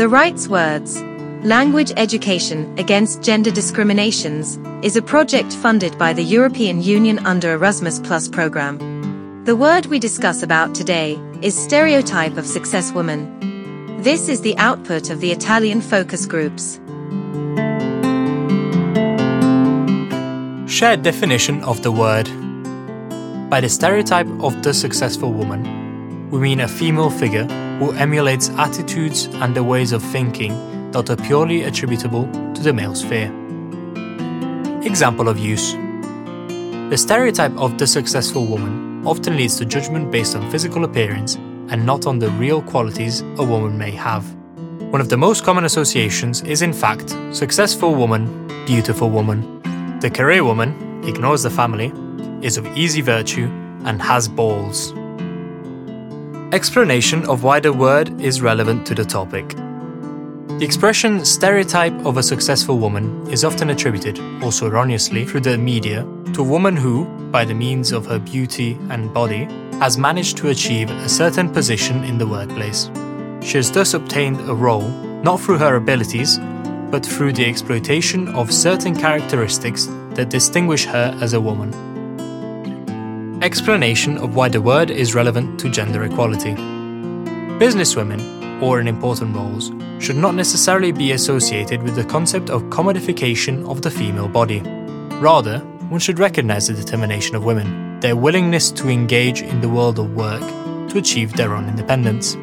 The Rights Words Language Education Against Gender Discriminations is a project funded by the European Union under Erasmus Plus program. The word we discuss about today is stereotype of success woman. This is the output of the Italian focus groups. Shared definition of the word. By the stereotype of the successful woman, we mean a female figure who emulates attitudes and the ways of thinking that are purely attributable to the male sphere. Example of use The stereotype of the successful woman often leads to judgment based on physical appearance and not on the real qualities a woman may have. One of the most common associations is, in fact, successful woman, beautiful woman. The career woman ignores the family, is of easy virtue, and has balls. Explanation of why the word is relevant to the topic. The expression stereotype of a successful woman is often attributed, also erroneously, through the media to a woman who, by the means of her beauty and body, has managed to achieve a certain position in the workplace. She has thus obtained a role not through her abilities, but through the exploitation of certain characteristics that distinguish her as a woman. Explanation of why the word is relevant to gender equality. Businesswomen, or in important roles, should not necessarily be associated with the concept of commodification of the female body. Rather, one should recognize the determination of women, their willingness to engage in the world of work to achieve their own independence.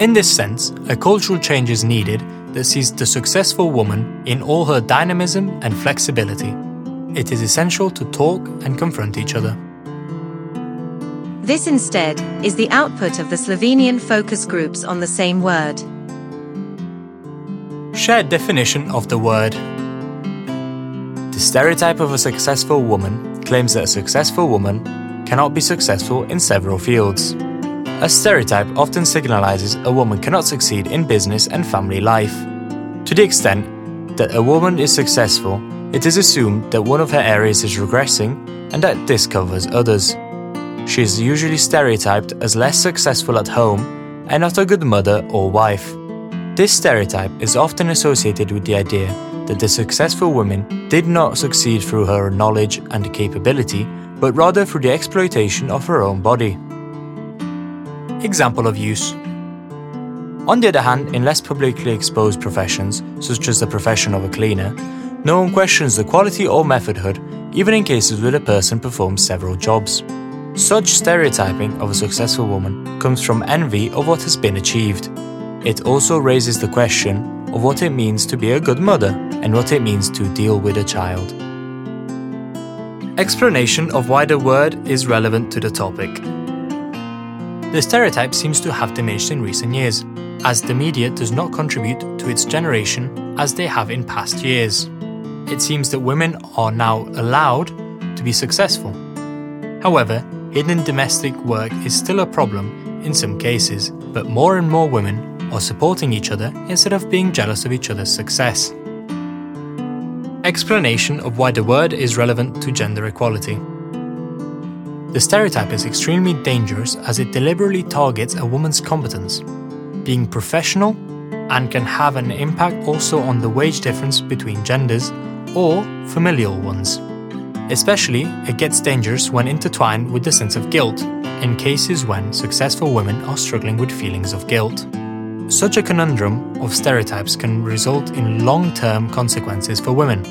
In this sense, a cultural change is needed that sees the successful woman in all her dynamism and flexibility. It is essential to talk and confront each other. This instead is the output of the Slovenian focus groups on the same word. Shared definition of the word. The stereotype of a successful woman claims that a successful woman cannot be successful in several fields. A stereotype often signalizes a woman cannot succeed in business and family life. To the extent that a woman is successful, it is assumed that one of her areas is regressing and that this covers others. She is usually stereotyped as less successful at home and not a good mother or wife. This stereotype is often associated with the idea that the successful woman did not succeed through her knowledge and capability, but rather through the exploitation of her own body. Example of use On the other hand, in less publicly exposed professions, such as the profession of a cleaner, no one questions the quality or methodhood, even in cases where a person performs several jobs. Such stereotyping of a successful woman comes from envy of what has been achieved. It also raises the question of what it means to be a good mother and what it means to deal with a child. Explanation of why the word is relevant to the topic. The stereotype seems to have diminished in recent years, as the media does not contribute to its generation as they have in past years. It seems that women are now allowed to be successful. However, hidden domestic work is still a problem in some cases, but more and more women are supporting each other instead of being jealous of each other's success. Explanation of why the word is relevant to gender equality. The stereotype is extremely dangerous as it deliberately targets a woman's competence, being professional, and can have an impact also on the wage difference between genders or familial ones. Especially, it gets dangerous when intertwined with the sense of guilt, in cases when successful women are struggling with feelings of guilt. Such a conundrum of stereotypes can result in long term consequences for women,